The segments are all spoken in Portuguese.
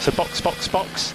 So box, box, box.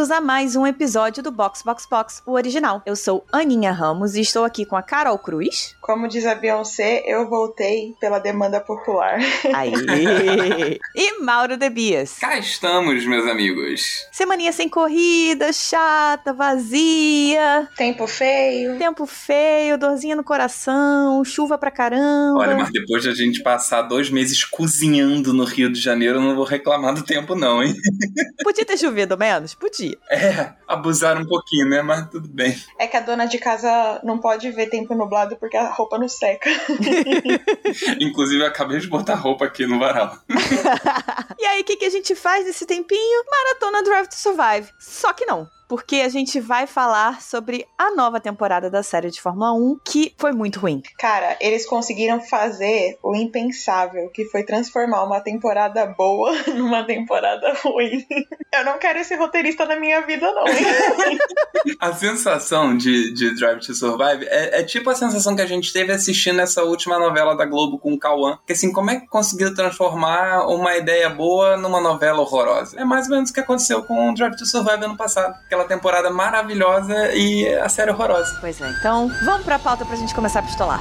Bem-vindos a mais um episódio do Box Box Box, o original. Eu sou Aninha Ramos e estou aqui com a Carol Cruz. Como diz a Beyoncé, eu voltei pela demanda popular. Aí. e Mauro Debias. Cá estamos, meus amigos. Semaninha sem corrida, chata, vazia, Tempo feio. tempo feio, dorzinha no coração, chuva pra caramba. Olha, mas depois de a gente passar dois meses cozinhando no Rio de Janeiro, eu não vou reclamar do tempo, não, hein? Podia ter chovido menos? Podia. É, abusaram um pouquinho, né? Mas tudo bem. É que a dona de casa não pode ver tempo nublado porque a roupa não seca. Inclusive, eu acabei de botar roupa aqui no varal. e aí, o que, que a gente faz nesse tempinho? Maratona Drive to Survive. Só que não. Porque a gente vai falar sobre a nova temporada da série de Fórmula 1, que foi muito ruim. Cara, eles conseguiram fazer o impensável, que foi transformar uma temporada boa numa temporada ruim. Eu não quero esse roteirista na minha vida, não, hein? A sensação de, de Drive to Survive é, é tipo a sensação que a gente teve assistindo essa última novela da Globo com o Cauã. Que assim, como é que conseguiu transformar uma ideia boa numa novela horrorosa? É mais ou menos o que aconteceu com Drive to Survive ano passado. Aquela temporada maravilhosa e a série horrorosa. Pois é, então vamos pra pauta pra gente começar a pistolar.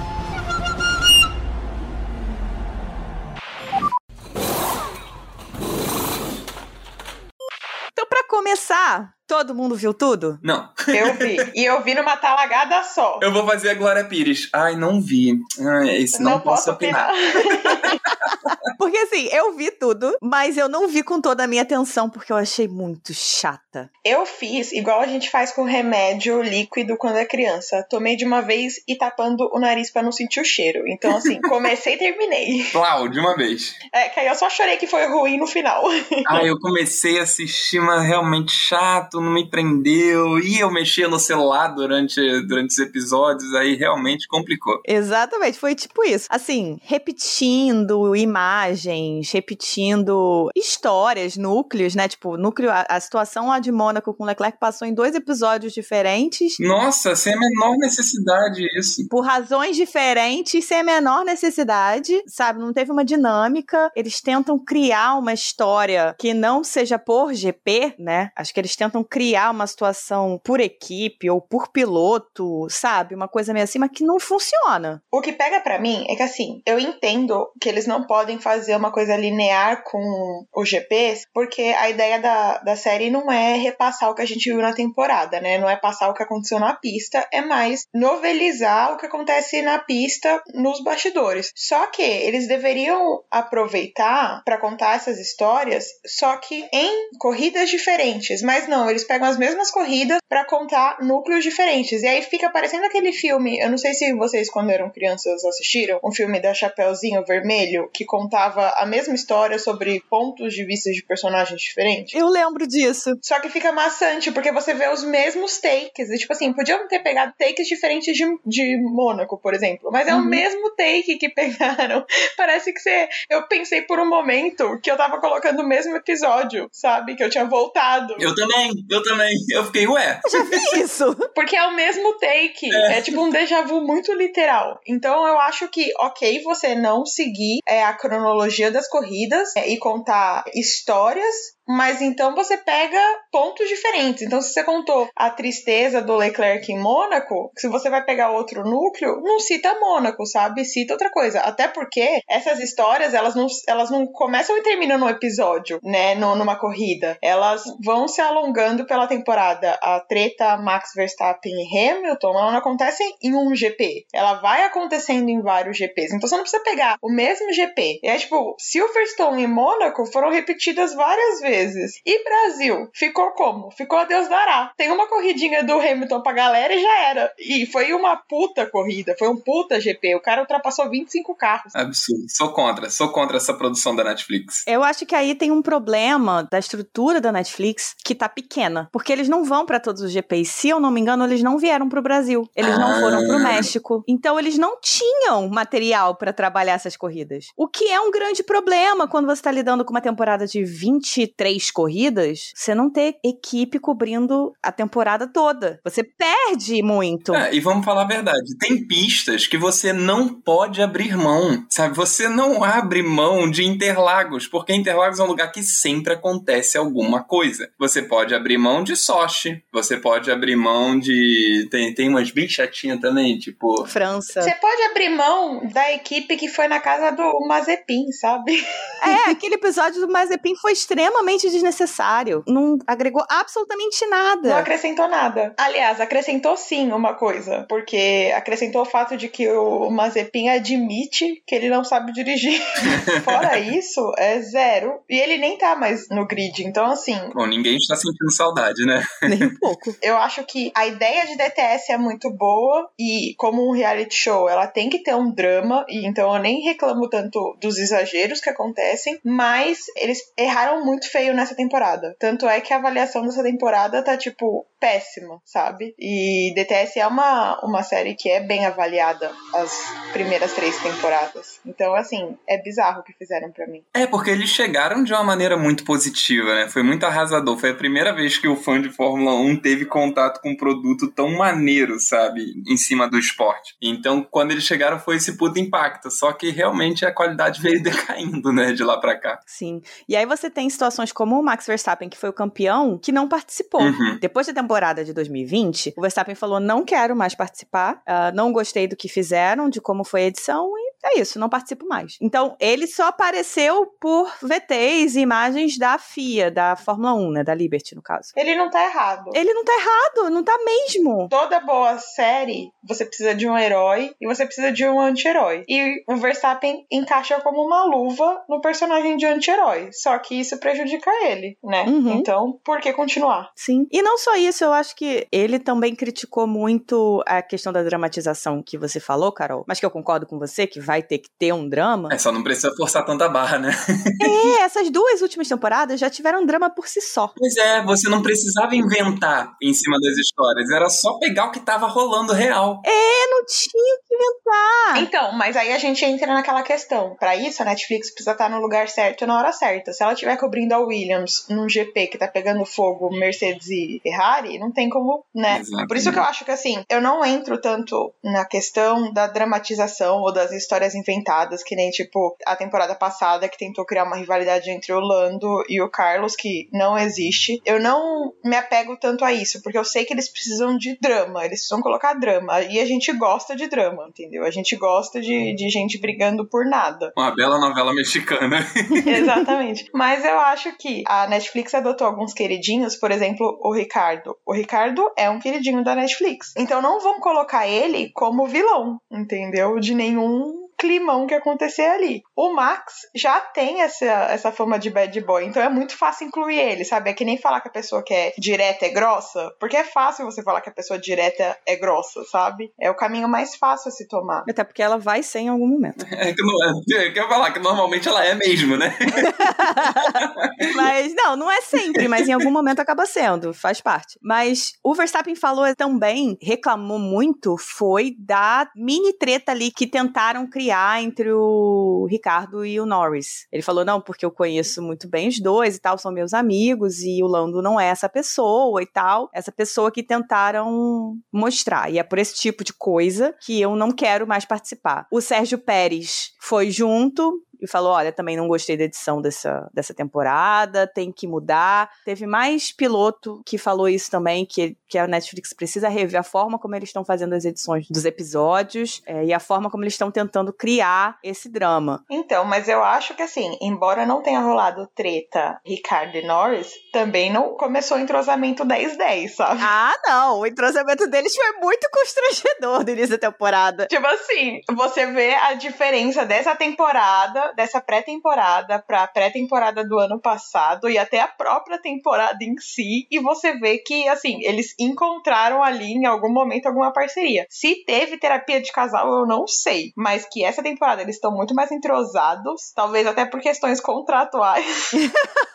Começar, todo mundo viu tudo? Não. Eu vi. E eu vi numa talagada só. Eu vou fazer a Glória Pires. Ai, não vi. Ai, esse não, posso opinar. Porque assim, eu vi tudo, mas eu não vi com toda a minha atenção, porque eu achei muito chata. Eu fiz igual a gente faz com remédio líquido quando é criança. Tomei de uma vez e tapando o nariz pra não sentir o cheiro. Então, assim, comecei e terminei. Plau, de uma vez. É, que aí eu só chorei que foi ruim no final. Ai, eu comecei a assistir, mas realmente chato, não me prendeu. E eu mexia no celular durante, durante os episódios, aí realmente complicou. Exatamente, foi tipo isso. Assim, repetindo imagens, repetindo histórias, núcleos, né? Tipo, núcleo, a, a situação lá de Mônaco com Leclerc passou em dois episódios diferentes. Nossa, sem a menor necessidade isso. Por razões diferentes, sem a menor necessidade, sabe? Não teve uma dinâmica. Eles tentam criar uma história que não seja por GP, né? Acho que eles tentam criar uma situação por equipe ou por piloto, sabe? Uma coisa meio assim, mas que não funciona. O que pega pra mim é que assim, eu entendo que eles não podem fazer uma coisa linear com os GPs, porque a ideia da, da série não é repassar o que a gente viu na temporada, né? Não é passar o que aconteceu na pista, é mais novelizar o que acontece na pista nos bastidores. Só que eles deveriam aproveitar para contar essas histórias, só que em corridas diferentes. Mas não, eles pegam as mesmas corridas para contar núcleos diferentes. E aí fica parecendo aquele filme, eu não sei se vocês quando eram crianças assistiram, um filme da Chapeuzinho Vermelho que contava a mesma história sobre pontos de vista de personagens diferentes. Eu lembro disso. Só que fica maçante, porque você vê os mesmos takes. E, tipo assim, podiam ter pegado takes diferentes de, de Mônaco, por exemplo. Mas é Uhum. o mesmo take que pegaram. Parece que você. Eu pensei por um momento que eu tava colocando o mesmo episódio, sabe? Que eu tinha voltado. Eu também, eu também. Eu fiquei, ué. Eu já vi isso. Porque é o mesmo take. É. tipo um déjà vu muito literal. Então eu acho que, ok, você não seguir é, a cronologia das corridas é, e contar histórias. Mas então você pega pontos diferentes. Então, se você contou a tristeza do Leclerc em Mônaco, se você vai pegar outro núcleo, não cita Mônaco, sabe? Cita outra coisa. Até porque essas histórias, elas não, elas não começam e terminam no episódio, né? Numa corrida. Elas vão se alongando pela temporada. A treta Max Verstappen e Hamilton, ela não acontece em um GP. Ela vai acontecendo em vários GPs. Então você não precisa pegar o mesmo GP. E é tipo, Silverstone e Mônaco foram repetidas várias vezes. E Brasil? Ficou como? Ficou a Deus dará. Tem uma corridinha do Hamilton pra galera e já era. E foi uma puta corrida. Foi um puta GP. O cara ultrapassou 25 carros. Absurdo. Sou contra. Sou contra essa produção da Netflix. Eu acho que aí tem um problema da estrutura da Netflix que tá pequena. Porque eles não vão pra todos os GPs. Se eu não me engano, eles não vieram pro Brasil. Eles não Ah. foram pro México. Então eles não tinham material pra trabalhar essas corridas. O que é um grande problema quando você tá lidando com uma temporada de 23 corridas, você não ter equipe cobrindo a temporada toda. Você perde muito. É, e vamos falar a verdade, tem pistas que você não pode abrir mão, sabe? Você não abre mão de Interlagos, porque Interlagos é um lugar que sempre acontece alguma coisa. Você pode abrir mão de Sochi, você pode abrir mão de... Tem, tem umas bem chatinhas também, tipo... França. Você pode abrir mão da equipe que foi na casa do Mazepin, sabe? É, aquele episódio do Mazepin foi extremamente desnecessário. Não agregou absolutamente nada. Não acrescentou nada. Aliás, acrescentou sim uma coisa, porque acrescentou o fato de que o Mazepin admite que ele não sabe dirigir. Fora isso, é zero. E ele nem tá mais no grid, então assim. Bom, ninguém está sentindo saudade, né? Nem um pouco. Eu acho que a ideia de DTS é muito boa e, como um reality show, ela tem que ter um drama, e então eu nem reclamo tanto dos exageros que acontecem, mas eles erraram muito feio nessa temporada. Tanto é que a avaliação dessa temporada tá, tipo, péssima, sabe? E DTS é uma, uma série que é bem avaliada as primeiras três temporadas. Então, assim, é bizarro o que fizeram para mim. É, porque eles chegaram de uma maneira muito positiva, né? Foi muito arrasador. Foi a primeira vez que o fã de Fórmula 1 teve contato com um produto tão maneiro, sabe? Em cima do esporte. Então, quando eles chegaram, foi esse puto impacto. Só que realmente a qualidade veio decaindo, né? De lá pra cá. Sim. E aí você tem situações como o Max Verstappen, que foi o campeão, que não participou. Uhum. Depois da temporada de 2020, o Verstappen falou: não quero mais participar, ah, não gostei do que fizeram, de como foi a edição, é isso, não participo mais. Então, ele só apareceu por VTs e imagens da FIA, da Fórmula 1, né? Da Liberty, no caso. Ele não tá errado. Ele não tá errado, não tá mesmo. Toda boa série, você precisa de um herói e você precisa de um anti-herói. E o Verstappen encaixa como uma luva no personagem de anti-herói. Só que isso prejudica ele, né? Uhum. Então, por que continuar? Sim. E não só isso, eu acho que ele também criticou muito a questão da dramatização que você falou, Carol, mas que eu concordo com você, que vai ter que ter um drama. É, só não precisa forçar tanta barra, né? É, essas duas últimas temporadas já tiveram drama por si só. Pois é, você não precisava inventar em cima das histórias. Era só pegar o que tava rolando real. É, não tinha que inventar. Então, mas aí a gente entra naquela questão. Pra isso, a Netflix precisa estar no lugar certo na hora certa. Se ela estiver cobrindo a Williams num GP que tá pegando fogo Mercedes e Ferrari, não tem como, né? Exatamente. Por isso que eu acho que assim, eu não entro tanto na questão da dramatização ou das histórias inventadas, que nem tipo a temporada passada que tentou criar uma rivalidade entre o Lando e o Carlos, que não existe. Eu não me apego tanto a isso, porque eu sei que eles precisam de drama, eles precisam colocar drama. E a gente gosta de drama, entendeu? A gente gosta de, de gente brigando por nada. Uma bela novela mexicana. Exatamente. Mas eu acho que a Netflix adotou alguns queridinhos, por exemplo, o Ricardo. O Ricardo é um queridinho da Netflix. Então não vão colocar ele como vilão, entendeu? De nenhum climão que acontecer ali. O Max já tem essa, essa fama de bad boy, então é muito fácil incluir ele, sabe? É que nem falar que a pessoa que é direta é grossa, porque é fácil você falar que a pessoa direta é grossa, sabe? É o caminho mais fácil a se tomar. Até porque ela vai ser em algum momento. É que não é. Eu quero falar que normalmente ela é mesmo, né? mas não, não é sempre, mas em algum momento acaba sendo, faz parte. Mas o Verstappen falou também, reclamou muito, foi da mini treta ali que tentaram criar entre o Ricardo e o Norris. Ele falou: não, porque eu conheço muito bem os dois e tal, são meus amigos, e o Lando não é essa pessoa e tal. Essa pessoa que tentaram mostrar. E é por esse tipo de coisa que eu não quero mais participar. O Sérgio Pérez foi junto, e falou: olha, também não gostei da edição dessa, dessa temporada, tem que mudar. Teve mais piloto que falou isso também, que, que a Netflix precisa rever a forma como eles estão fazendo as edições dos episódios é, e a forma como eles estão tentando criar esse drama. Então, mas eu acho que assim, embora não tenha rolado treta Ricardo e Norris, também não começou o entrosamento 10-10, sabe? Ah, não! O entrosamento deles foi muito constrangedor no início da temporada. Tipo assim, você vê a diferença dessa temporada dessa pré-temporada pra pré-temporada do ano passado e até a própria temporada em si, e você vê que, assim, eles encontraram ali em algum momento alguma parceria. Se teve terapia de casal, eu não sei, mas que essa temporada eles estão muito mais entrosados, talvez até por questões contratuais.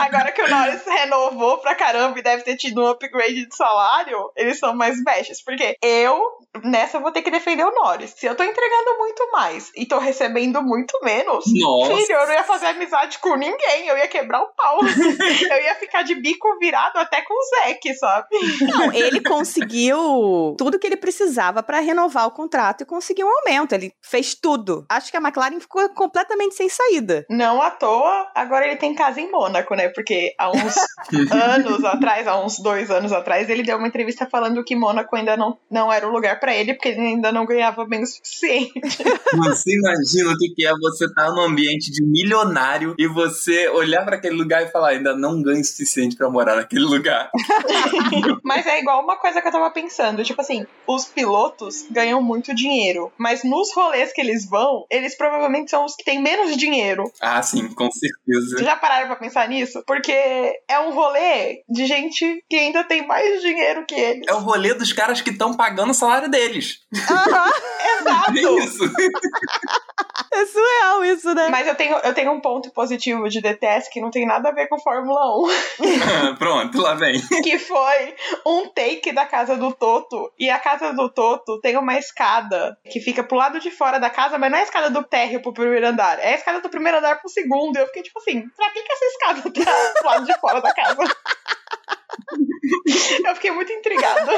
Agora que o Norris renovou pra caramba e deve ter tido um upgrade de salário, eles são mais bestas. Porque eu, nessa, vou ter que defender o Norris. Se eu tô entregando muito mais e tô recebendo muito menos. Nossa. Filho, eu não ia fazer amizade com ninguém, eu ia quebrar o pau. eu ia ficar de bico virado até com o Zeke, sabe? Não, ele conseguiu tudo que ele precisava pra renovar o contrato e conseguir um aumento. Ele fez tudo. Acho que a McLaren ficou completamente sem saída. Não à toa, agora ele tem casa em Mônaco, né? Porque há uns anos atrás, há uns dois anos atrás, ele deu uma entrevista falando que Mônaco ainda não, não era o lugar pra ele, porque ele ainda não ganhava bem o suficiente. Você imagina o que é você estar num ambiente de milionário e você olhar pra aquele lugar e falar, ainda não ganho o suficiente pra morar naquele lugar. Mas é igual uma coisa que eu tava pensando, tipo assim, os pilotos ganham muito dinheiro, mas nos rolês que eles vão, eles provavelmente são os que têm menos dinheiro. Ah, sim, com certeza. Vocês já pararam pra pensar nisso? Porque é um rolê de gente que ainda tem mais dinheiro que eles. É o rolê dos caras que estão pagando o salário deles. Aham, Exato! É isso. É surreal isso, né? Mas eu tenho, eu tenho um ponto positivo de DTS que não tem nada a ver com Fórmula 1. Pronto, lá vem. que foi um take da casa do Toto. E a casa do Toto tem uma escada que fica pro lado de fora da casa, mas não é a escada do térreo pro primeiro andar. É a escada do primeiro andar pro segundo. E eu fiquei tipo assim, pra que, que essa escada tá pro lado de fora da casa? Eu fiquei muito intrigada.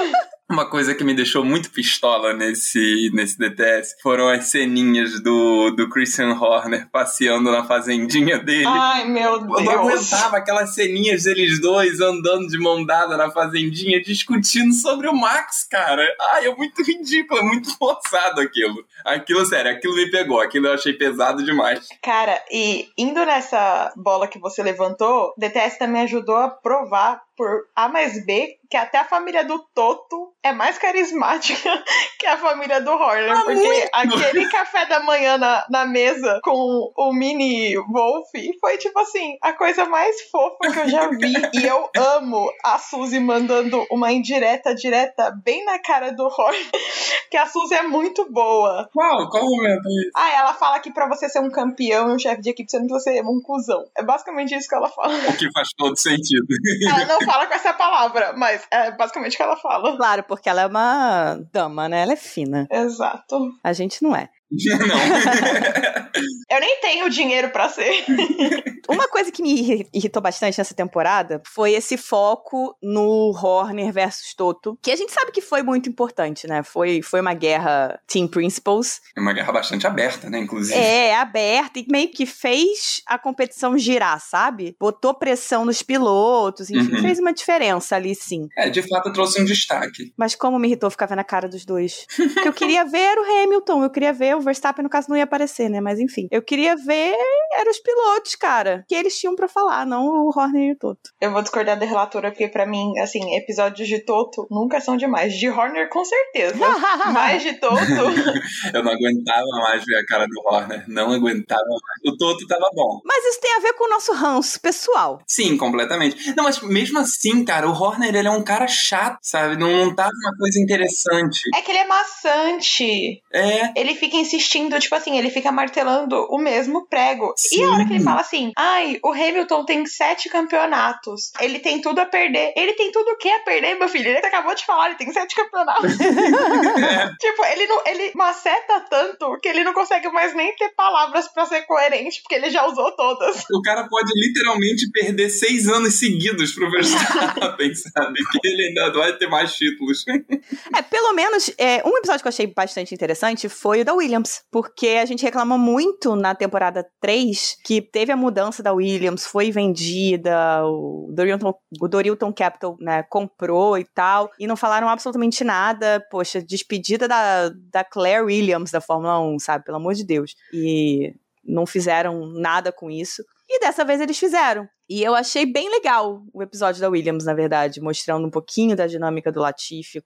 Uma coisa que me deixou muito pistola nesse, nesse DTS foram as ceninhas do, do Christian Horner passeando na fazendinha dele. Ai, meu Eu não Deus. aguentava aquelas ceninhas deles dois andando de mão dada na fazendinha, discutindo sobre o Max, cara. Ai, é muito ridículo, é muito forçado aquilo. Aquilo, sério, aquilo me pegou, aquilo eu achei pesado demais. Cara, e indo nessa bola que você levantou, DTS também ajudou a provar por A mais B que até a família do Toto é mais carismática que a família do Horner. Ah, porque muito! aquele café da manhã na, na mesa com o mini Wolf foi tipo assim, a coisa mais fofa que eu já vi. e eu amo a Suzy mandando uma indireta direta bem na cara do Horner. que a Suzy é muito boa. Qual? Qual momento aí? Ah, ela fala que pra você ser um campeão e um chefe de equipe, você não precisa ser um cuzão. É basicamente isso que ela fala. O que faz todo sentido. Ela não fala com essa palavra, mas é basicamente o que ela fala. Claro, porque ela é uma dama, né? Ela é fina. Exato. A gente não é. Não. Eu nem tenho dinheiro pra ser. Uma coisa que me irri- irritou bastante nessa temporada foi esse foco no Horner versus Toto, que a gente sabe que foi muito importante, né? Foi, foi uma guerra Team Principles. É uma guerra bastante aberta, né, inclusive. É, aberta e meio que fez a competição girar, sabe? Botou pressão nos pilotos, enfim, Uhum. fez uma diferença ali sim. É, de fato trouxe um destaque. Mas como me irritou ficar vendo a cara dos dois. Porque eu queria ver era o Hamilton, eu queria ver, o Verstappen no caso não ia aparecer, né? Mas enfim, eu queria ver eram os pilotos, cara, que eles tinham pra falar, não o Horner e o Toto. Eu vou discordar da relatora, porque pra mim, assim, episódios de Toto nunca são demais. De Horner, com certeza. Mas de Toto, Eu não aguentava mais ver a cara do Horner. Não aguentava mais. O Toto tava bom. Mas isso tem a ver com o nosso ranço pessoal. Sim, completamente. Não, mas mesmo assim, cara, o Horner, ele é um cara chato, sabe? Não, não tava uma coisa interessante. é que ele é maçante. É, Ele fica insistindo, tipo assim, ele fica martelando o mesmo prego. E a hora que ele Sim. fala assim, ai, o Hamilton tem sete campeonatos. Ele tem tudo a perder. Ele tem tudo o que a perder, meu filho? Ele acabou de falar, ele tem sete campeonatos. tipo, ele não. Ele maceta tanto que ele não consegue mais nem ter palavras pra ser coerente, porque ele já usou todas. o cara pode literalmente perder seis anos seguidos pro Verstappen, sabe? Que ele ainda vai ter mais títulos. É, pelo menos, é, um episódio que eu achei bastante interessante foi o da Williams, porque a gente reclamou muito na temporada 3 que teve a mudança da Williams, foi vendida, o Dorilton, o Dorilton Capital né, comprou e tal, e não falaram absolutamente nada. Poxa, despedida da, da Claire Williams da Fórmula 1, sabe? Pelo amor de Deus. E não fizeram nada com isso. E dessa vez eles fizeram. E eu achei bem legal o episódio da Williams, na verdade, mostrando um pouquinho da dinâmica do Latifi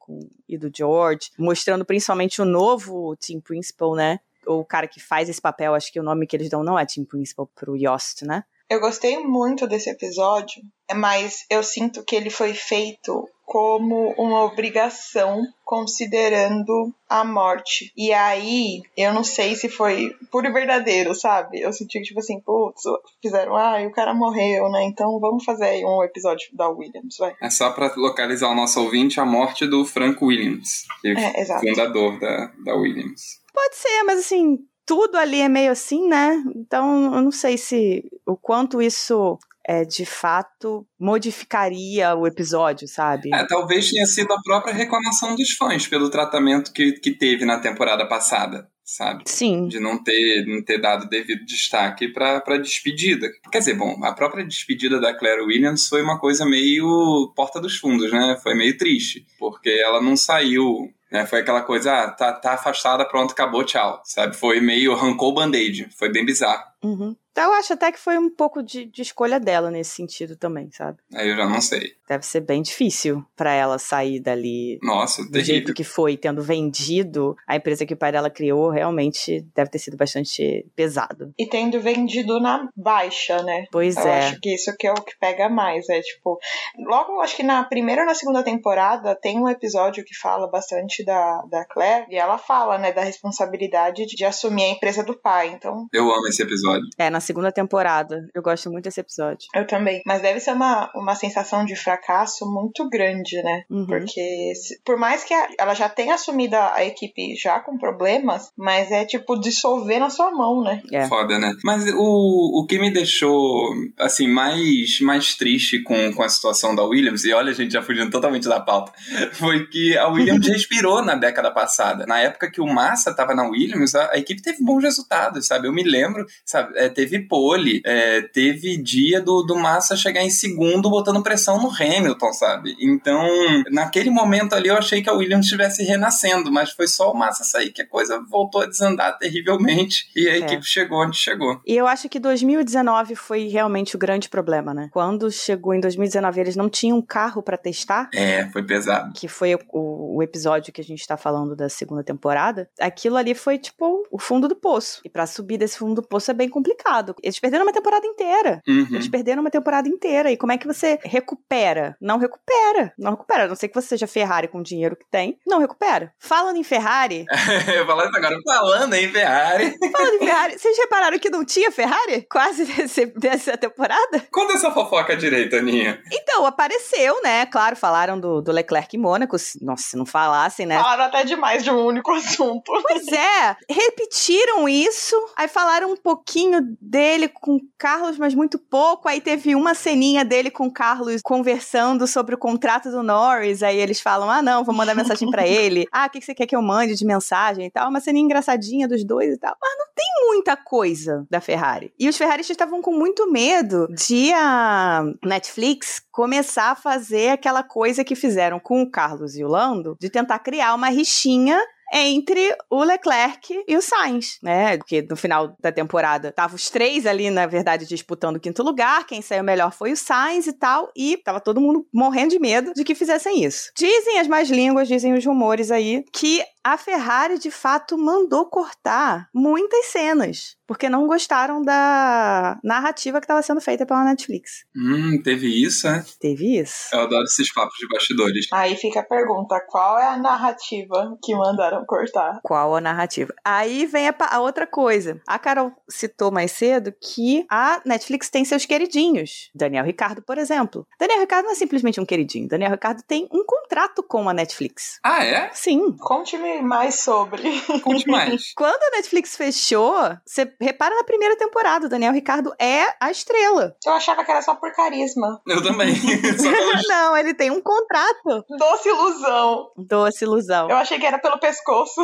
e do George, mostrando principalmente o novo Team Principal, né? O cara que faz esse papel, acho que o nome que eles dão não é Team Principal pro Yost, né? Eu gostei muito desse episódio, mas eu sinto que ele foi feito como uma obrigação, considerando a morte. E aí, eu não sei se foi puro e verdadeiro, sabe? Eu senti que, tipo assim, putz, fizeram, ah, e o cara morreu, né? Então vamos fazer aí um episódio da Williams, vai. É só pra localizar o nosso ouvinte a morte do Frank Williams, que É, exato. fundador da, da Williams. Pode ser, mas assim, tudo ali é meio assim, né? Então, eu não sei se o quanto isso é, de fato modificaria o episódio, sabe? É, talvez tenha sido a própria reclamação dos fãs pelo tratamento que, que teve na temporada passada. Sabe? Sim. De não ter, não ter dado devido destaque pra, pra despedida. Quer dizer, bom, a própria despedida da Claire Williams foi uma coisa meio porta dos fundos, né? Foi meio triste. Porque ela não saiu né? Foi aquela coisa, ah, tá, tá afastada, pronto, acabou, tchau. Sabe? Foi meio arrancou o band-aid. Foi bem bizarro. Uhum. Então, eu acho até que foi um pouco de, de, escolha dela nesse sentido também, sabe? Aí eu já não sei. Deve ser bem difícil para ela sair dali. Nossa, do terrível. jeito que foi, tendo vendido a empresa que o pai dela criou, realmente deve ter sido bastante pesado. E tendo vendido na baixa, né? Pois eu é. acho que isso que é o que pega mais. É tipo, logo acho que na primeira ou na segunda temporada tem um episódio que fala bastante da, da Claire e ela fala, né, da responsabilidade de, de assumir a empresa do pai. Então. Eu amo esse episódio. É, na segunda temporada. Eu gosto muito desse episódio. Eu também. Mas deve ser uma, uma sensação de fracasso muito grande, né? Uhum. Porque se, por mais que a, ela já tenha assumido a, a, equipe já com problemas, mas é tipo dissolver na sua mão, né? É. Foda, né? Mas o, o que me deixou, assim, mais, mais triste com, com a situação da Williams, e olha, a gente já fugindo totalmente da pauta, foi que a Williams respirou na década passada. Na época que o Massa tava na Williams, a, a equipe teve bons resultados, sabe? Eu me lembro, sabe? É, teve pole, é, teve dia do, do Massa chegar em segundo botando pressão no Hamilton, sabe? Então, naquele momento ali eu achei que a Williams estivesse renascendo, mas foi só o Massa sair que a coisa voltou a desandar terrivelmente e a é. equipe chegou onde chegou. E eu acho que 2019 foi realmente o grande problema, né? Quando chegou em 2019 eles não tinham carro para testar. É, foi pesado. Que foi o, o episódio que a gente tá falando da segunda temporada. Aquilo ali foi tipo o fundo do poço. E para subir desse fundo do poço é bem complicado. Eles perderam uma temporada inteira. Uhum. Eles perderam uma temporada inteira. E como é que você recupera? Não recupera. Não recupera. A não ser que você seja Ferrari com o dinheiro que tem. Não recupera. Falando em Ferrari. eu falando agora, falando em Ferrari. falando em Ferrari. Vocês repararam que não tinha Ferrari quase desse, dessa temporada? Conta essa fofoca direita, Aninha. Então, apareceu, né? Claro, falaram do, do Leclerc e Mônaco. Nossa, se não falassem, né? Falaram até demais de um único assunto. Pois é. Repetiram isso. Aí falaram um pouquinho dele com Carlos, mas muito pouco. Aí teve uma ceninha dele com Carlos conversando sobre o contrato do Norris. Aí eles falam: ah, não, vou mandar mensagem para ele. Ah, o que você quer que eu mande de mensagem e tal? Uma ceninha engraçadinha dos dois e tal. Mas não tem muita coisa da Ferrari. E os Ferraristas estavam com muito medo de a Netflix começar a fazer aquela coisa que fizeram com o Carlos e o Lando, de tentar criar uma rixinha entre o Leclerc e o Sainz, né? Porque no final da temporada estavam os três ali, na verdade, disputando o quinto lugar. Quem saiu melhor foi o Sainz e tal. E tava todo mundo morrendo de medo de que fizessem isso. Dizem as más línguas, dizem os rumores aí, que a Ferrari de fato mandou cortar muitas cenas, porque não gostaram da narrativa que estava sendo feita pela Netflix. Hum, teve isso, é? Teve isso. Eu adoro esses papos de bastidores. Aí fica a pergunta: qual é a narrativa que mandaram cortar? Qual a narrativa? Aí vem a, a outra coisa. A Carol citou mais cedo que a Netflix tem seus queridinhos. Daniel Ricardo, por exemplo. Daniel Ricardo não é simplesmente um queridinho. Daniel Ricardo tem um contrato com a Netflix. Ah, é? Sim. Conte-me mais sobre. Conte mais. Quando a Netflix fechou, você repara na primeira temporada, o Daniel Ricardo é a estrela. Eu achava que era só por carisma. Eu também. Não, ele tem um contrato. Doce ilusão. Doce ilusão. Eu achei que era pelo pescoço.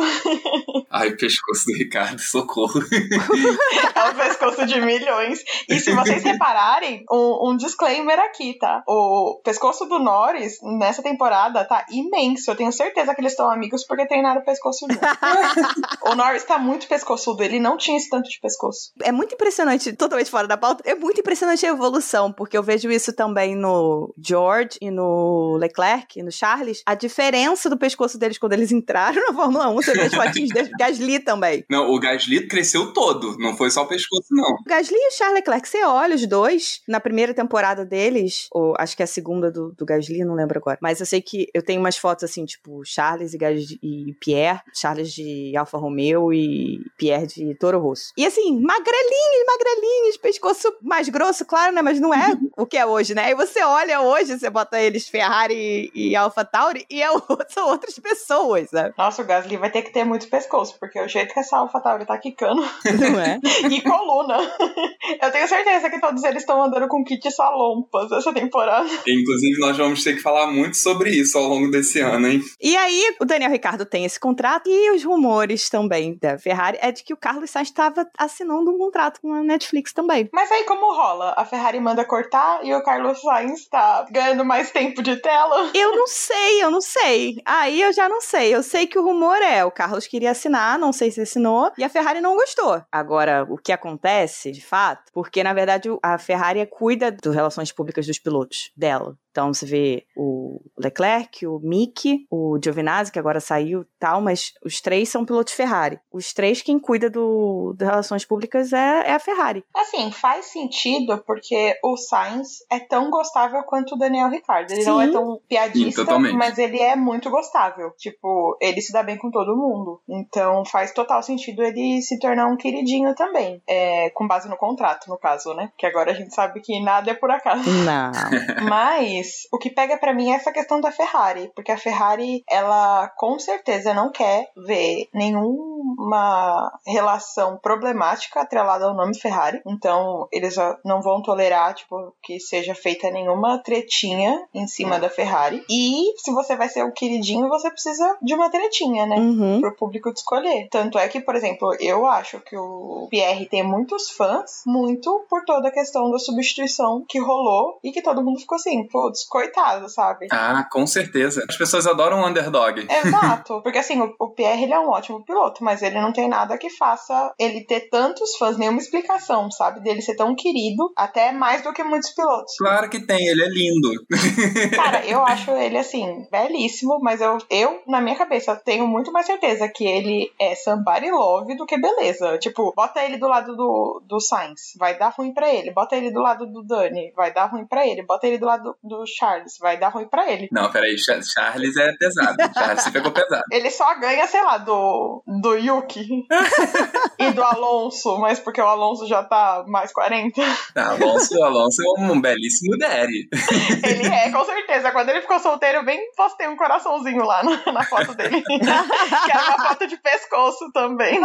Ai, o pescoço do Ricardo, socorro. é um pescoço de milhões. E se vocês repararem, um, um disclaimer aqui, tá? O pescoço do Norris, nessa temporada, tá imenso. Eu tenho certeza que eles estão amigos porque treinaram o pescoço junto. o Norris tá muito pescoçudo, ele não tinha esse tanto de pescoço. É muito impressionante, totalmente fora da pauta, é muito impressionante a evolução, porque eu vejo isso também no George e no Leclerc, e no Charles, a diferença do pescoço deles quando eles entraram na Fórmula 1, você vê as fotinhos deles, Gasly também. Não, o Gasly cresceu todo, não foi só o pescoço, não. O Gasly e o Charles Leclerc, você olha os dois, na primeira temporada deles, ou acho que é a segunda do, do Gasly, não lembro agora, mas eu sei que eu tenho umas fotos assim, tipo, Charles e, Gasly, e Pierre Pierre, Charles de Alfa Romeo e Pierre de Toro Rosso. E assim, magrelinhos, magrelinhos, pescoço mais grosso, claro, né? Mas não é o que é hoje, né? Aí você olha hoje, você bota eles Ferrari e Alfa Tauri e é, são outras pessoas, sabe? Nossa, o Gasly vai ter que ter muito pescoço, porque o jeito que essa Alfa Tauri tá quicando. Não é? e coluna. Eu tenho certeza que todos eles estão andando com kit salompas essa temporada. Inclusive, nós vamos ter que falar muito sobre isso ao longo desse ano, hein? E aí, o Daniel Ricardo tem esse contrato e os rumores também da Ferrari é de que o Carlos Sainz estava assinando um contrato com a Netflix também. Mas aí como rola? A Ferrari manda cortar e o Carlos Sainz tá ganhando mais tempo de tela? Eu não sei, eu não sei. Aí eu já não sei. Eu sei que o rumor é o Carlos queria assinar, não sei se assinou, e a Ferrari não gostou. Agora, o que acontece, de fato, porque na verdade a Ferrari cuida das relações públicas dos pilotos dela. Então você vê o Leclerc, o Mick, o Giovinazzi, que agora saiu tal, mas os três são pilotos Ferrari. Os três, quem cuida do, das relações públicas é, é, a Ferrari. Assim, faz sentido porque o Sainz é tão gostável quanto o Daniel Ricciardo. Ele Sim. não é tão piadista, Sim, mas ele é muito gostável. Tipo, ele se dá bem com todo mundo. Então faz total sentido ele se tornar um queridinho também. É, com base no contrato, no caso, né? Que agora a gente sabe que nada é por acaso. Não. Mas o que pega para mim é essa questão da Ferrari, porque a Ferrari, ela com certeza não quer ver nenhuma relação problemática atrelada ao nome Ferrari. Então, eles não vão tolerar, tipo, que seja feita nenhuma tretinha em cima da Ferrari. E se você vai ser o queridinho, você precisa de uma tretinha, né? Uhum. Pro público de escolher. Tanto é que, por exemplo, eu acho que o Pierre tem muitos fãs, muito por toda a questão da substituição que rolou e que todo mundo ficou assim, coitado, sabe? Ah, com certeza. As pessoas adoram o underdog. Exato. Porque assim, o, o Pierre ele é um ótimo piloto, mas ele não tem nada que faça ele ter tantos fãs, nenhuma explicação, sabe? Dele ser tão querido, até mais do que muitos pilotos. Claro que tem, ele é lindo. Cara, eu acho ele assim, belíssimo, mas eu, eu, na minha cabeça, tenho muito mais certeza que ele é somebody love do que beleza. Tipo, bota ele do lado do, do Sainz, vai dar ruim pra ele. Bota ele do lado do Dani, vai dar ruim pra ele. Bota ele do lado do, do Charles, vai dar ruim pra ele. Não, peraí, Cha- Charles é pesado. Charles se pegou pesado. Ele só ganha, sei lá, do, do Yuki e do Alonso, mas porque o Alonso já tá mais 40. Ah, Alonso, Alonso é um belíssimo daddy. Ele é, com certeza. Quando ele ficou solteiro, eu bem postei um coraçãozinho lá na, na foto dele. que era uma foto de pescoço também.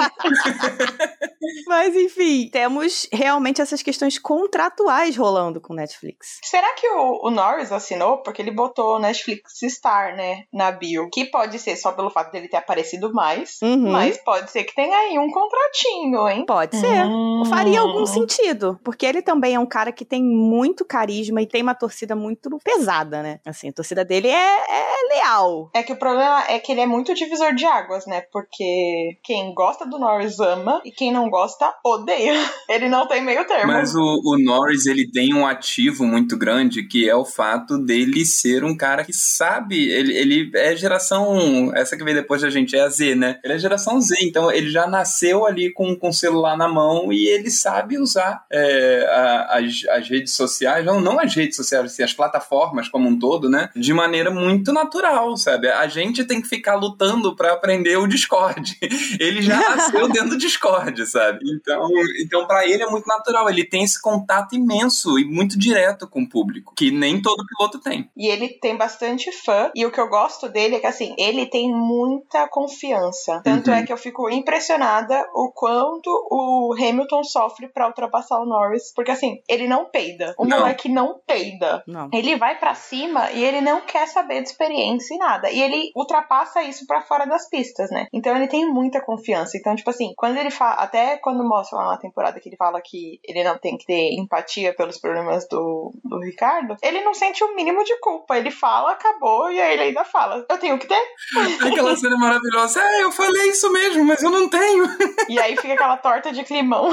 Mas enfim, temos realmente essas questões contratuais rolando com Netflix. Será que o, o Norris assinou? Porque ele botou Netflix Star, né, na bio. Que pode ser só pelo fato dele ter aparecido mais, Uhum. mas pode ser que tenha aí um contratinho, hein? Pode ser. Hum. Faria algum sentido, porque ele também é um cara que tem muito carisma e tem uma torcida muito pesada, né? Assim, a torcida dele é, é leal. É que o problema é que ele é muito divisor de águas, né? Porque quem gosta do Norris ama e quem não gosta odeia. Ele não tem meio termo. Mas o, o Norris, ele tem um ativo muito grande, que é o fato dele ser um cara que sabe, ele, ele é geração, essa que veio depois da gente, é a Z, né? Ele é geração Z, então ele já nasceu ali com, com o celular na mão e ele sabe usar é, a- as, as redes sociais, não, não as redes sociais, assim, as plataformas como um todo, né? De maneira muito natural, sabe? A gente tem que ficar lutando pra aprender o Discord. Ele já nasceu dentro do Discord, sabe? Então, então para ele é muito natural. Ele tem esse contato imenso e muito direto com o público, que nem todo piloto tem. E ele tem bastante fã. E o que eu gosto dele é que, assim, ele tem muita confiança. Tanto Uhum. é que eu fico impressionada o quanto o Hamilton sofre pra ultrapassar o Norris. Porque, assim, ele não peida. O Não. moleque não peida. Não. Ele vai pra cima e ele não quer saber de experiência e nada. E ele ultrapassa isso pra fora das pistas, né? Então ele tem muita confiança. Então, tipo assim, quando ele fala. Até quando mostra lá na temporada que ele fala que ele não tem que ter empatia pelos problemas do, do Ricardo, ele não sente o mínimo de culpa. Ele fala, acabou, e aí ele ainda fala: Eu tenho que ter. Aquela cena maravilhosa. É, eu falei isso mesmo, mas eu não tenho. E aí fica aquela torta de climão.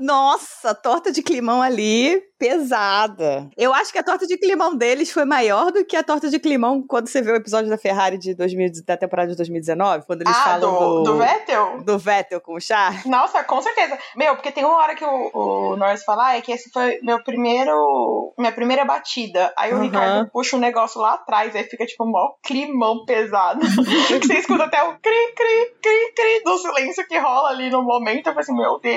Nossa, torta de climão ali, pesada. Eu acho que a torta de climão deles foi maior do que a torta de climão quando você vê o episódio da Ferrari de 2000, da temporada de 2019, quando eles ah, falam do, do, do Vettel? Do Vettel com o Charles. Nossa, com certeza. Meu, porque tem uma hora que o, o Norris fala, ah, é que esse foi meu primeiro, minha primeira batida. Aí o Uhum. Ricardo puxa um negócio lá atrás, aí fica tipo um maior climão pesado. que você escuta até o cri, cri, cri, cri do silêncio que rola ali no momento. Eu falei assim, meu Deus.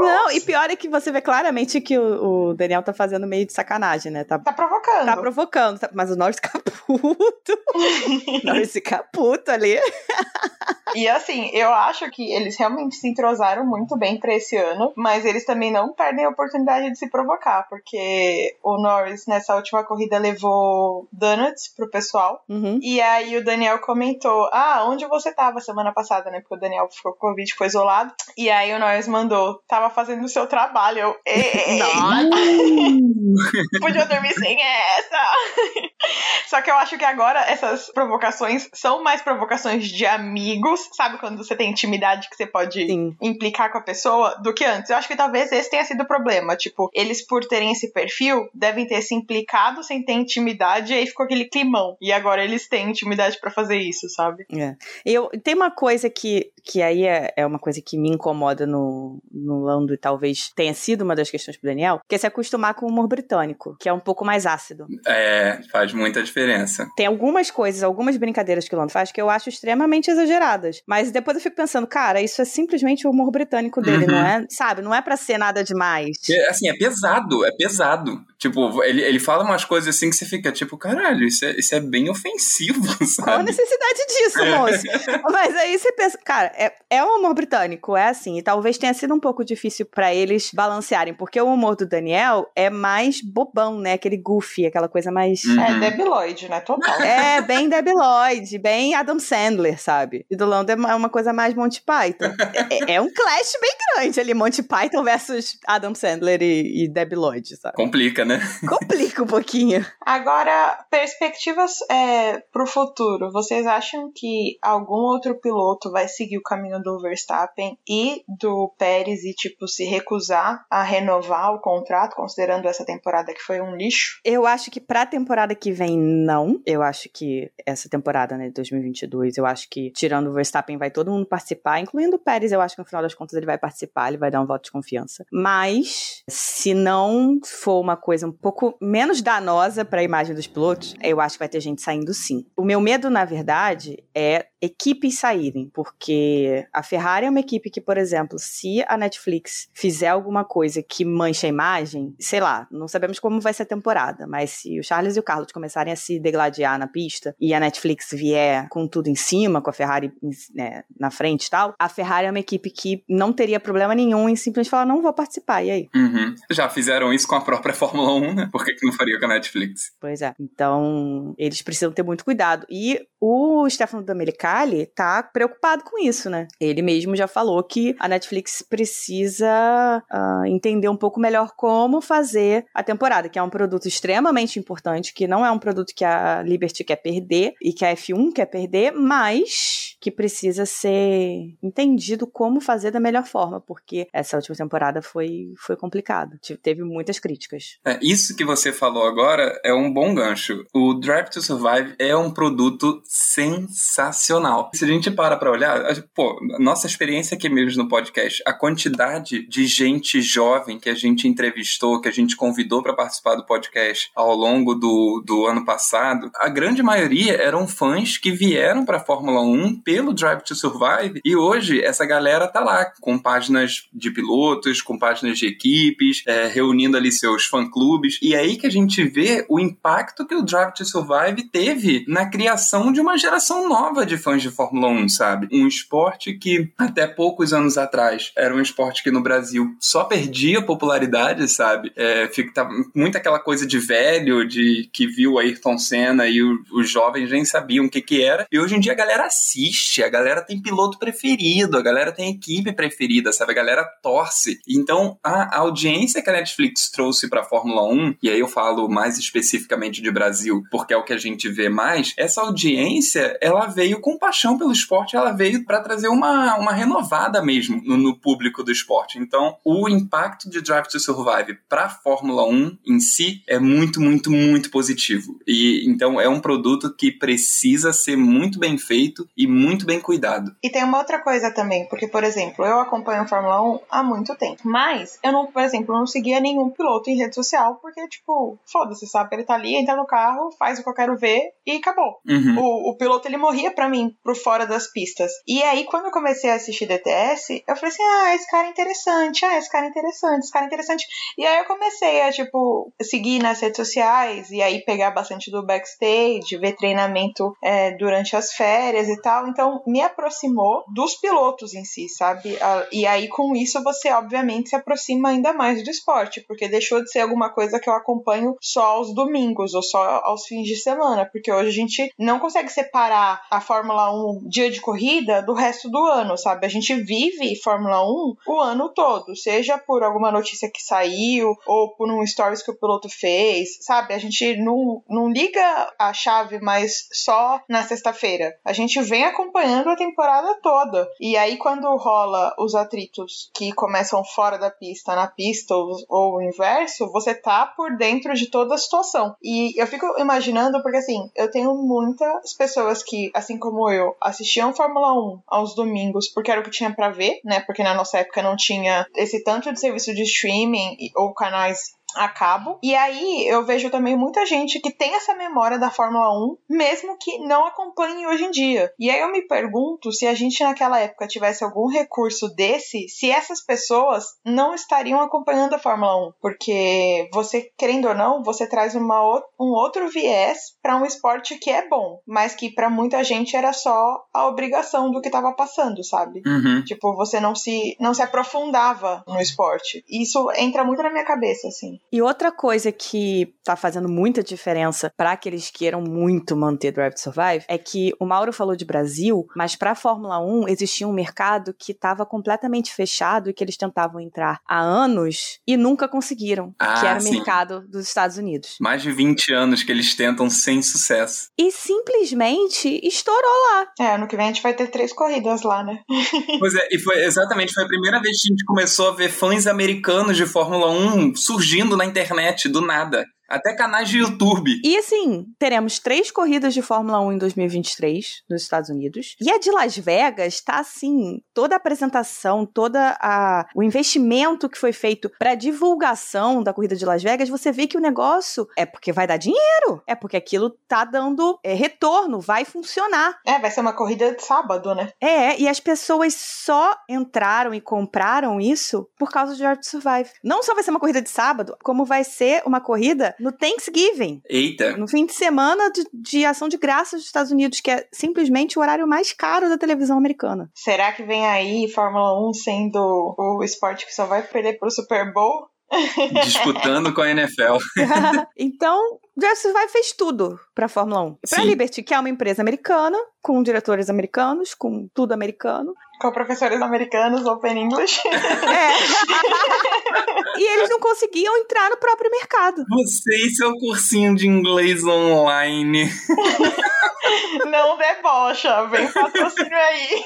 Não, e pior é que você vê claramente que o, o Daniel tá fazendo meio de sacanagem, né? Tá, Tá provocando. tá provocando, tá- mas o Norris fica puto. o Norris fica puto ali. E assim, eu acho que eles realmente se entrosaram muito bem pra esse ano, mas eles também não perdem a oportunidade de se provocar, porque o Norris nessa última corrida levou donuts pro pessoal. Uhum. E aí o Daniel comentou: Ah, onde você tava semana passada, né? Porque o Daniel ficou com Covid, ficou isolado. E aí o Norris mandou: Tava fazendo o seu trabalho. Eu, ei, podia dormir sem essa. Só que eu acho que agora essas provocações são mais provocações de amigos, sabe? Quando você tem intimidade que você pode Sim. implicar com a pessoa, do que antes. Eu acho que talvez esse tenha sido o problema. Tipo, eles por terem esse perfil, devem ter se implicado sem ter intimidade, e aí ficou aquele climão. E agora eles têm intimidade pra fazer isso, sabe? É. Eu, tem uma coisa que, que aí é, é uma coisa que me incomoda no, no Lando e talvez tenha sido uma das questões pro Daniel, que é se acostumar com o humor britânico, que é um pouco mais ácido. É, faz muita diferença. Tem algumas coisas, algumas brincadeiras que o Lando faz que eu acho extremamente exageradas. Mas depois eu fico pensando, cara, isso é simplesmente o humor britânico dele, Uhum. não é? Sabe, não é pra ser nada demais. É, assim, é pesado, é pesado. Tipo, ele, ele fala umas coisas assim que você fica, tipo, caralho, isso é, isso é bem ofensivo, Qual a sabe? necessidade disso, moço? Mas aí você pensa, cara, é, é um humor britânico, é assim, e talvez tenha sido um pouco difícil pra eles balancearem, porque o humor do Daniel é mais bobão, né? Aquele goofy, aquela coisa mais. Uhum. É debiloide, né? Total. É, bem Debbie Lloyd, bem Adam Sandler, sabe? E do Lando é uma uma coisa mais Monty Python. É, é um clash bem grande ali, Monty Python versus Adam Sandler e, e Debbie Lloyd, sabe? Complica, né? Complica um pouquinho. Agora, perspectivas é, pro futuro. Vocês acham que algum outro piloto vai seguir o caminho do Verstappen e do Pérez e, tipo, se recusar a renovar o contrato, considerando essa temporada que foi um lixo? Eu acho que pra temporada que vem, não. Eu acho que essa temporada, né, de 2022, eu acho que, tirando o Verstappen, vai todo mundo participar, incluindo o Pérez, eu acho que no final das contas ele vai participar, ele vai dar um voto de confiança. Mas, se não for uma coisa um pouco menos danosa pra imagem dos pilotos, eu acho que vai ter gente saindo sim. O meu medo, na verdade, é equipes saírem, porque a Ferrari é uma equipe que, por exemplo, se a Netflix fizer alguma coisa que mancha a imagem, sei lá, não sabemos como vai ser a temporada, mas se o Charles e o Carlos começarem a se degladiar na pista e a Netflix vier com tudo em cima, com a Ferrari né, na frente e tal, a Ferrari é uma equipe que não teria problema nenhum em simplesmente falar, não vou participar, e aí? Uhum. Já fizeram isso com a própria Fórmula 1, né? Por que, que não faria com a Netflix? Pois é. Então, eles precisam ter muito cuidado. E o Stefano Domenicali tá preocupado com isso, né? Ele mesmo já falou que a Netflix precisa ah, entender um pouco melhor como fazer a temporada, que é um produto extremamente importante, que não é um produto que a Liberty quer perder e que a F1 quer perder, mas que precisa ser entendido como fazer da melhor forma, porque essa última temporada foi, foi complicado. Tive- Teve muitas críticas. É, isso que você falou agora é um bom gancho. O Drive to Survive é um produto sensacional. Se a gente para pra olhar, pô, nossa experiência aqui mesmo no podcast, a quantidade de gente jovem que a gente entrevistou, que a gente convidou para participar do podcast ao longo do, do ano passado, a grande maioria eram fãs que vieram pra Fórmula 1 pelo Drive to Survive e hoje essa galera tá lá com páginas de pilotos, com páginas de equipes, é, reunindo ali seus fã-clubes. E é aí que a gente vê o impacto que o Drive to Survive teve na criação de uma geração nova de fãs de Fórmula 1, sabe? Um esporte que até poucos anos atrás era um esporte que no Brasil só perdia popularidade, sabe? É, fica, tá muito aquela coisa de velho, de que viu Ayrton Senna e os jovens nem sabiam o que que era. E hoje em dia a galera assiste, a galera tem piloto preferido, a galera tem equipe preferida, sabe? A galera torce. Então, a audiência que a Netflix trouxe pra Fórmula 1, e aí eu falo mais especificamente de Brasil, porque é o que a gente vê mais, essa audiência, ela veio com com paixão pelo esporte, ela veio para trazer uma, uma renovada mesmo no, no, público do esporte. Então, o impacto de Drive to Survive para a Fórmula 1 em si é muito, muito, muito positivo. E então é um produto que precisa ser muito bem feito e muito bem cuidado. E tem uma outra coisa também, porque, por exemplo, eu acompanho a Fórmula 1 há muito tempo, mas eu não, por exemplo, não seguia nenhum piloto em rede social, porque, tipo, foda-se, sabe? Ele tá ali, entra no carro, faz o que eu quero ver e acabou. Uhum. O, o piloto, ele morria para mim por fora das pistas. E aí, quando eu comecei a assistir DTS, eu falei assim: ah, esse cara é interessante, ah, esse cara é interessante, esse cara é interessante. E aí eu comecei a, tipo, seguir nas redes sociais e aí pegar bastante do backstage, ver treinamento é, durante as férias e tal. Então, me aproximou dos pilotos em si, sabe? E aí, com isso, você, obviamente, se aproxima ainda mais do esporte, porque deixou de ser alguma coisa que eu acompanho só aos domingos ou só aos fins de semana, porque hoje a gente não consegue separar a Fórmula 1 dia de corrida do resto do ano, sabe? A gente vive Fórmula 1 o ano todo, seja por alguma notícia que saiu ou por um stories que o piloto fez, sabe? A gente não, não liga a chave mais só na sexta-feira. A gente vem acompanhando a temporada toda. E aí, quando rola os atritos que começam fora da pista, na pista ou, ou o inverso, você tá por dentro de toda a situação. E eu fico imaginando, porque assim, eu tenho muitas pessoas que, assim como eu, assistiam Fórmula 1 aos domingos porque era o que tinha para ver, né? Porque na nossa época não tinha esse tanto de serviço de streaming ou canais a cabo. E aí eu vejo também muita gente que tem essa memória da Fórmula 1, mesmo que não acompanhe hoje em dia. E aí eu me pergunto se a gente naquela época tivesse algum recurso desse, se essas pessoas não estariam acompanhando a Fórmula 1. Porque você, querendo ou não, você traz uma, um outro viés para um esporte que é bom, mas que para muita gente era só a obrigação do que estava passando, sabe? Uhum. Tipo, você não se, não se aprofundava no esporte. Isso entra muito na minha cabeça, assim. E outra coisa que tá fazendo muita diferença para aqueles que queiram muito manter Drive to Survive é que o Mauro falou de Brasil, mas para a Fórmula 1 existia um mercado que estava completamente fechado e que eles tentavam entrar há anos e nunca conseguiram, ah, que era o sim. mercado dos Estados Unidos. Mais de 20 anos que eles tentam sem sucesso. E simplesmente estourou lá. É, ano que vem a gente vai ter três corridas lá, né? pois é, e foi exatamente, foi a primeira vez que a gente começou a ver fãs americanos de Fórmula 1 surgindo na internet do nada. Até canais de YouTube. E assim, teremos três corridas de Fórmula 1 em 2023 nos Estados Unidos. E a de Las Vegas tá assim, toda a apresentação, toda a o investimento que foi feito para divulgação da corrida de Las Vegas, você vê que o negócio é porque vai dar dinheiro, é porque aquilo tá dando é, retorno, vai funcionar. É, vai ser uma corrida de sábado, né? É, e as pessoas só entraram e compraram isso por causa de Drive to Survive. Não só vai ser uma corrida de sábado, como vai ser uma corrida no Thanksgiving. Eita. No fim de semana de, de ação de graças dos Estados Unidos, que é simplesmente o horário mais caro da televisão americana. Será que vem aí Fórmula 1 sendo o esporte que só vai perder pro Super Bowl? Disputando com a NFL. então, Drive Survive fez tudo pra Fórmula 1. Pra Sim. Liberty, que é uma empresa americana, com diretores americanos, com tudo americano. Com professores americanos, Open English. É. e eles não conseguiam entrar no próprio mercado. Você e seu cursinho de inglês online. Não debocha, vem patrocínio aí.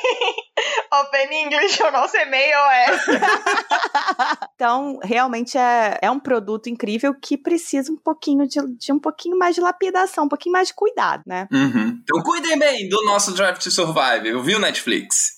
Open English, o nosso e-mail é. Então, realmente é, é um produto incrível que precisa um pouquinho de, de um pouquinho mais de lapidação, um pouquinho mais de cuidado, né? Uhum. Então cuidem bem do nosso Drive to Survive, viu, Netflix?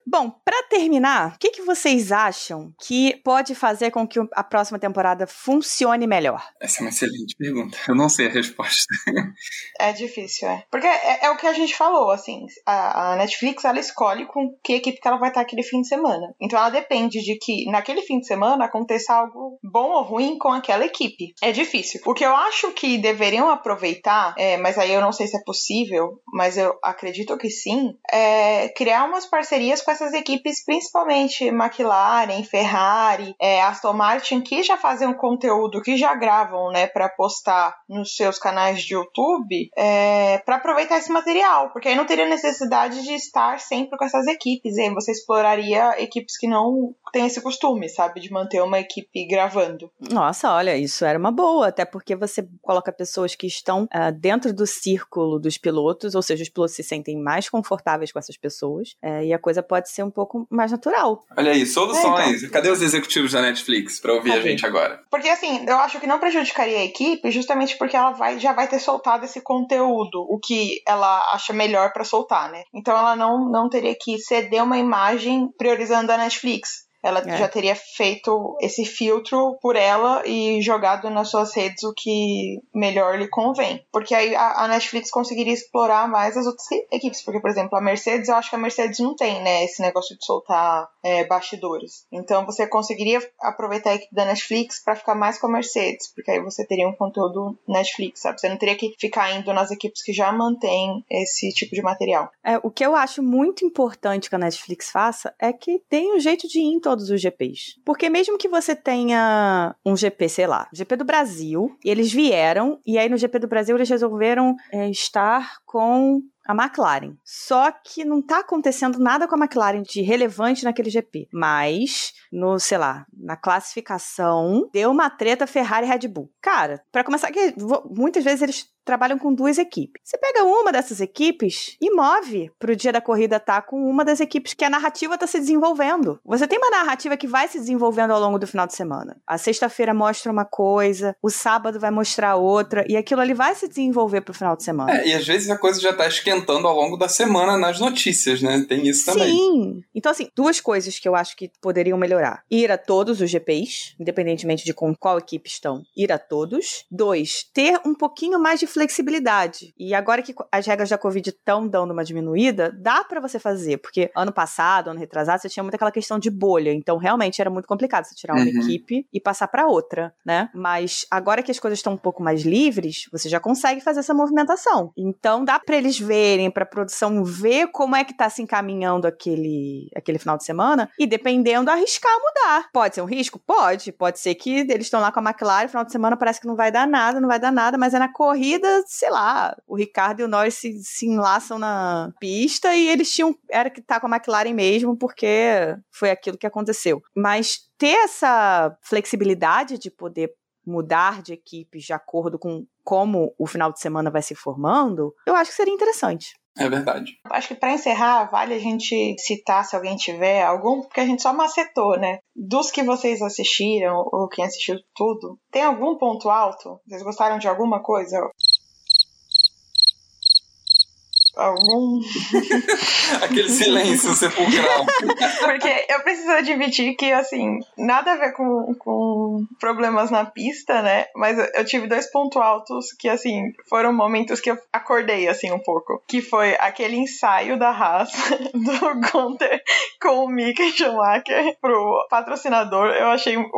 Bom, para terminar, o que, que vocês acham que pode fazer com que a próxima temporada funcione melhor? Essa é uma excelente pergunta. Eu não sei a resposta. É difícil, é. Porque é, é o que a gente falou, assim, a, a, Netflix, ela escolhe com que equipe que ela vai estar aquele fim de semana. Então ela depende de que naquele fim de semana aconteça algo bom ou ruim com aquela equipe. É difícil. O que eu acho que deveriam aproveitar, é, mas aí eu não sei se é possível, mas eu acredito que sim, é criar umas parcerias com essas essas equipes, principalmente McLaren, Ferrari, é, Aston Martin, que já fazem um conteúdo, que já gravam, né, para postar nos seus canais de YouTube, é, para aproveitar esse material, porque aí não teria necessidade de estar sempre com essas equipes, aí você exploraria equipes que não têm esse costume, sabe, de manter uma equipe gravando. Nossa, olha, isso era uma boa, até porque você coloca pessoas que estão uh, dentro do círculo dos pilotos, ou seja, os pilotos se sentem mais confortáveis com essas pessoas, uh, e a coisa pode ser um pouco mais natural. Olha aí, soluções. É, então. Cadê os executivos da Netflix para ouvir a gente agora? Porque assim, eu acho que não prejudicaria a equipe, justamente porque ela vai, já vai ter soltado esse conteúdo, o que ela acha melhor para soltar, né? Então ela não, não teria que ceder uma imagem priorizando a Netflix. Ela é. já teria feito esse filtro por ela e jogado nas suas redes o que melhor lhe convém. Porque aí a, Netflix conseguiria explorar mais as outras equipes. Porque, por exemplo, a Mercedes, eu acho que a Mercedes não tem, né, esse negócio de soltar é, bastidores. Então você conseguiria aproveitar a equipe da Netflix para ficar mais com a Mercedes. Porque aí você teria um conteúdo Netflix, sabe? Você não teria que ficar indo nas equipes que já mantêm esse tipo de material. É, o que eu acho muito importante que a Netflix faça é que tem um jeito de ir todos os GPs. Porque mesmo que você tenha um GP, sei lá, GP do Brasil, e eles vieram, e aí no GP do Brasil eles resolveram é, estar com a McLaren. Só que não tá acontecendo nada com a McLaren de relevante naquele GP. Mas, no, sei lá, na classificação, deu uma treta Ferrari Red Bull. Cara, para começar, que muitas vezes eles trabalham com duas equipes. Você pega uma dessas equipes e move pro dia da corrida tá com uma das equipes que a narrativa tá se desenvolvendo. Você tem uma narrativa que vai se desenvolvendo ao longo do final de semana. A sexta-feira mostra uma coisa, o sábado vai mostrar outra, e aquilo ali vai se desenvolver pro final de semana. É, e às vezes a coisa já tá esquentando ao longo da semana nas notícias, né? Tem isso também. Sim. Então, assim, duas coisas que eu acho que poderiam melhorar. Ir a todos os GPs, independentemente de com qual equipe estão, ir a todos. Dois, ter um pouquinho mais de flexibilidade. E agora que as regras da Covid estão dando uma diminuída, dá para você fazer, porque ano passado, ano retrasado, você tinha muito aquela questão de bolha, então realmente era muito complicado você tirar uma uhum. equipe e passar para outra, né? Mas agora que as coisas estão um pouco mais livres, você já consegue fazer essa movimentação. Então dá para eles verem, para a produção ver como é que tá se encaminhando aquele aquele final de semana e dependendo arriscar mudar. Pode ser um risco? Pode. Pode ser que eles estão lá com a McLaren, final de semana parece que não vai dar nada, não vai dar nada, mas é na corrida sei lá, o Ricardo e o Norris se, se enlaçam na pista e eles tinham. Era que tá com a McLaren mesmo, porque foi aquilo que aconteceu. Mas ter essa flexibilidade de poder mudar de equipes de acordo com como o final de semana vai se formando, eu acho que seria interessante. É verdade. Acho que para encerrar, vale a gente citar, se alguém tiver algum, porque a gente só macetou, né? Dos que vocês assistiram, ou quem assistiu tudo, tem algum ponto alto? Vocês gostaram de alguma coisa? Algum. Aquele silêncio sepulcral. Porque eu preciso admitir que, assim, nada a ver com, com problemas na pista, né? Mas eu tive dois pontos altos que, assim, foram momentos que eu acordei, assim, um pouco. Que foi aquele ensaio da Haas do Gunter com o Mickey Schumacher pro patrocinador. Eu achei um,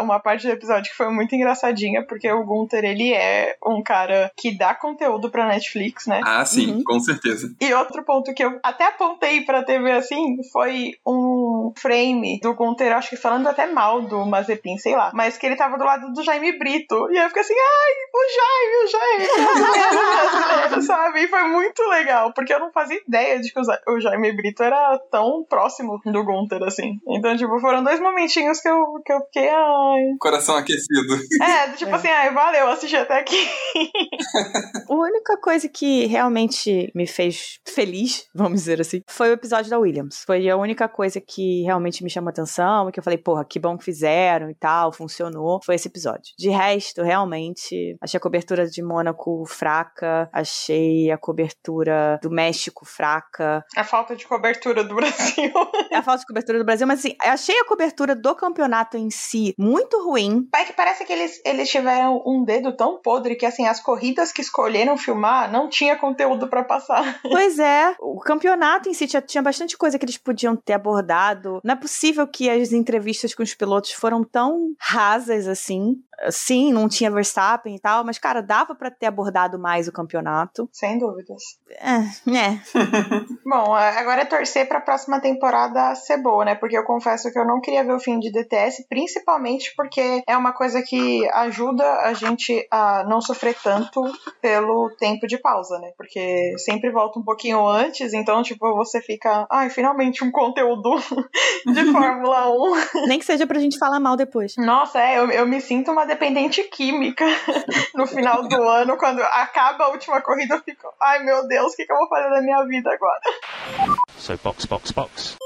uma parte do episódio que foi muito engraçadinha, porque o Gunter, ele é um cara que dá conteúdo pra Netflix, né? Ah, sim, uhum. com certeza certeza. E outro ponto que eu até apontei pra TV assim foi um frame do Gunter, acho que falando até mal do Mazepin, sei lá, mas que ele tava do lado do Jaime Brito. E eu fiquei assim, ai, o Jaime, o Jaime. sabe? E foi muito legal, porque eu não fazia ideia de que o Jaime Brito era tão próximo do Gunter, assim. Então, tipo, foram dois momentinhos que eu, que eu fiquei, ai. Coração aquecido. É, tipo é. assim, ai, valeu, assisti até aqui. a única coisa que realmente me fez feliz, vamos dizer assim, foi o episódio da Williams. Foi a única coisa que realmente me chamou atenção, que eu falei, porra, que bom que fizeram e tal, funcionou. Foi esse episódio. De resto, realmente, achei a cobertura de Mônaco fraca, achei a cobertura do México fraca. A falta de cobertura do Brasil. a falta de cobertura do Brasil, mas assim, achei a cobertura do campeonato em si muito ruim. É que parece que eles, eles tiveram um dedo tão podre que, assim, as corridas que escolheram filmar não tinha conteúdo para passar. Pois é, o campeonato em si tinha, tinha bastante coisa que eles podiam ter abordado. Não é possível que as entrevistas com os pilotos foram tão rasas assim. Sim, não tinha Verstappen e tal, mas, cara, dava para ter abordado mais o campeonato. Sem dúvidas. É, né. Bom, agora é torcer pra próxima temporada ser boa, né? Porque eu confesso que eu não queria ver o fim de DTS, principalmente porque é uma coisa que ajuda a gente a não sofrer tanto pelo tempo de pausa, né? Porque sempre volta um pouquinho antes, então, tipo, você fica, ai, finalmente um conteúdo de Fórmula 1. Nem que seja pra gente falar mal depois. Nossa, é, eu, eu me sinto uma dependente química no final do ano, quando acaba a última corrida, eu fico, ai meu Deus, o que, que eu vou fazer da minha vida agora? So, box, box, box.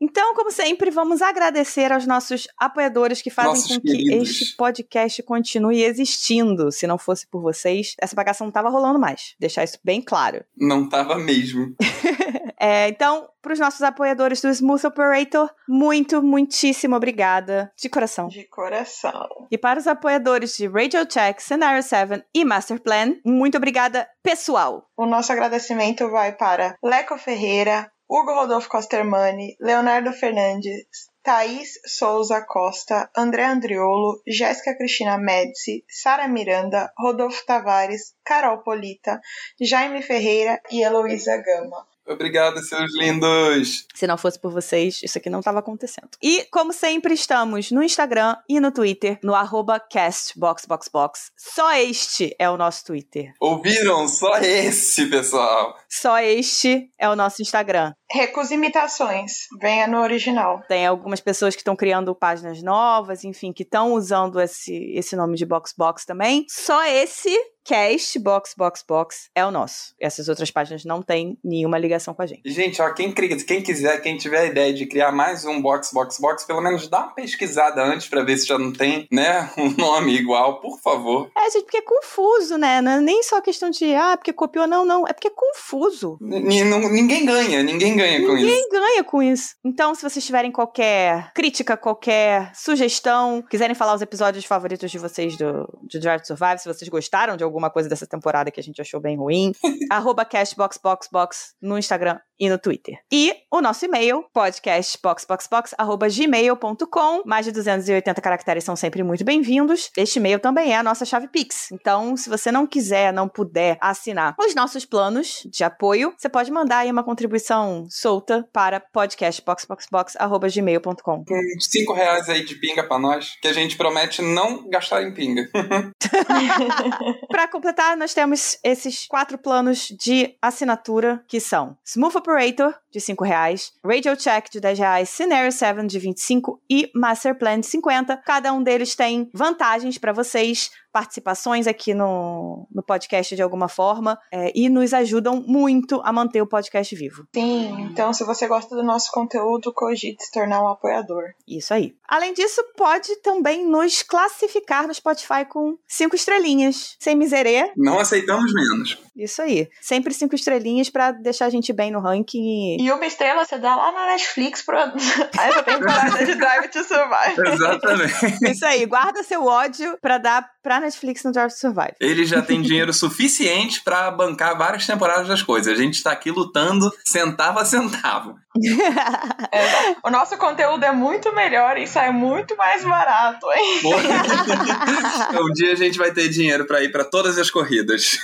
Então, como sempre, vamos agradecer aos nossos apoiadores que fazem nossos com que queridos. este podcast continue existindo. Se não fosse por vocês, essa bagaça não tava rolando mais. Deixar isso bem claro. Não tava mesmo. é, então, para os nossos apoiadores do Smooth Operator, muito, muitíssimo obrigada. De coração. De coração. E para os apoiadores de Radio Check, Scenario 7 e Master Plan, muito obrigada, pessoal. O nosso agradecimento vai para Leco Ferreira, Hugo Rodolfo Costermani, Leonardo Fernandes, Thaís Souza Costa, André Andriolo, Jéssica Cristina Médici, Sara Miranda, Rodolfo Tavares, Carol Polita, Jaime Ferreira e Heloísa Gama. Obrigado, seus lindos! Se não fosse por vocês, isso aqui não estava acontecendo. E, como sempre, estamos no Instagram e no Twitter, no arroba castboxboxbox. Só este é o nosso Twitter. Ouviram? Só esse, pessoal! Só este é o nosso Instagram. Recusa imitações. Venha no original. Tem algumas pessoas que estão criando páginas novas, enfim, que estão usando esse, esse nome de Boxbox também. Só esse cast Box Box Box é o nosso. Essas outras páginas não têm nenhuma ligação com a gente. Gente, ó, quem, quem quiser, quem tiver a ideia de criar mais um Box Box Box, pelo menos dá uma pesquisada antes para ver se já não tem, né, um nome igual, por favor. É, gente, porque é confuso, né? Não é nem só questão de, ah, porque copiou, não, não. É porque é confuso. N ninguém ganha, ninguém ganha com ninguém isso. Ninguém ganha com isso. Então, se vocês tiverem qualquer crítica, qualquer sugestão, quiserem falar os episódios favoritos de vocês do, de Drive to Survive, se vocês gostaram de algum alguma coisa dessa temporada que a gente achou bem ruim. arroba cashboxboxbox no Instagram e no Twitter. E o nosso e-mail, podcastboxboxbox.gmail.com. Mais de 280 caracteres são sempre muito bem-vindos. Este e-mail também é a nossa chave Pix. Então, se você não quiser, não puder assinar os nossos planos de apoio, você pode mandar aí uma contribuição solta para podcastboxboxbox.gmail.com. Cinco reais aí de pinga para nós, que a gente promete não gastar em pinga. para completar, nós temos esses quatro planos de assinatura que são Smooth Operator, de 5 reais, Radio Check, de 10 reais, Scenario 7, de 25 e Master Plan, de 50. Cada um deles tem vantagens para vocês participações aqui no, no podcast de alguma forma é, e nos ajudam muito a manter o podcast vivo. Sim, então se você gosta do nosso conteúdo, cogite se tornar um apoiador. Isso aí. Além disso, pode também nos classificar no Spotify com cinco estrelinhas, sem miserê. Não aceitamos menos. Isso aí. Sempre cinco estrelinhas para deixar a gente bem no ranking. E... e uma estrela você dá lá na Netflix pra essa temporada de Drive to Survive. Exatamente. Isso aí. Guarda seu ódio para dar pra Netflix no Drive to Survive. Ele já tem dinheiro suficiente para bancar várias temporadas das coisas. A gente tá aqui lutando centavo a centavo. é, o nosso conteúdo é muito melhor e sai muito mais barato, hein? um dia a gente vai ter dinheiro para ir para todas as corridas.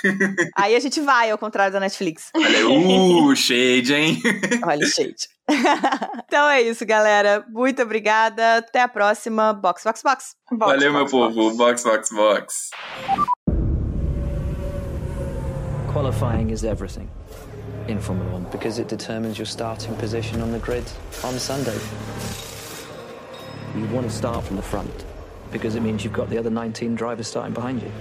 Aí a gente vai, ao contrário da Netflix. Olha, uh, shade, hein? Olha, shade. então é isso, galera. Muito obrigada. Até a próxima. Box, box, box. box Valeu, box, meu box. povo. Box, box, box. Qualifying is everything in Formula One because it determines your starting position on the grid on Sunday. You want to start from the front because it means you've got the other 19 drivers starting behind you.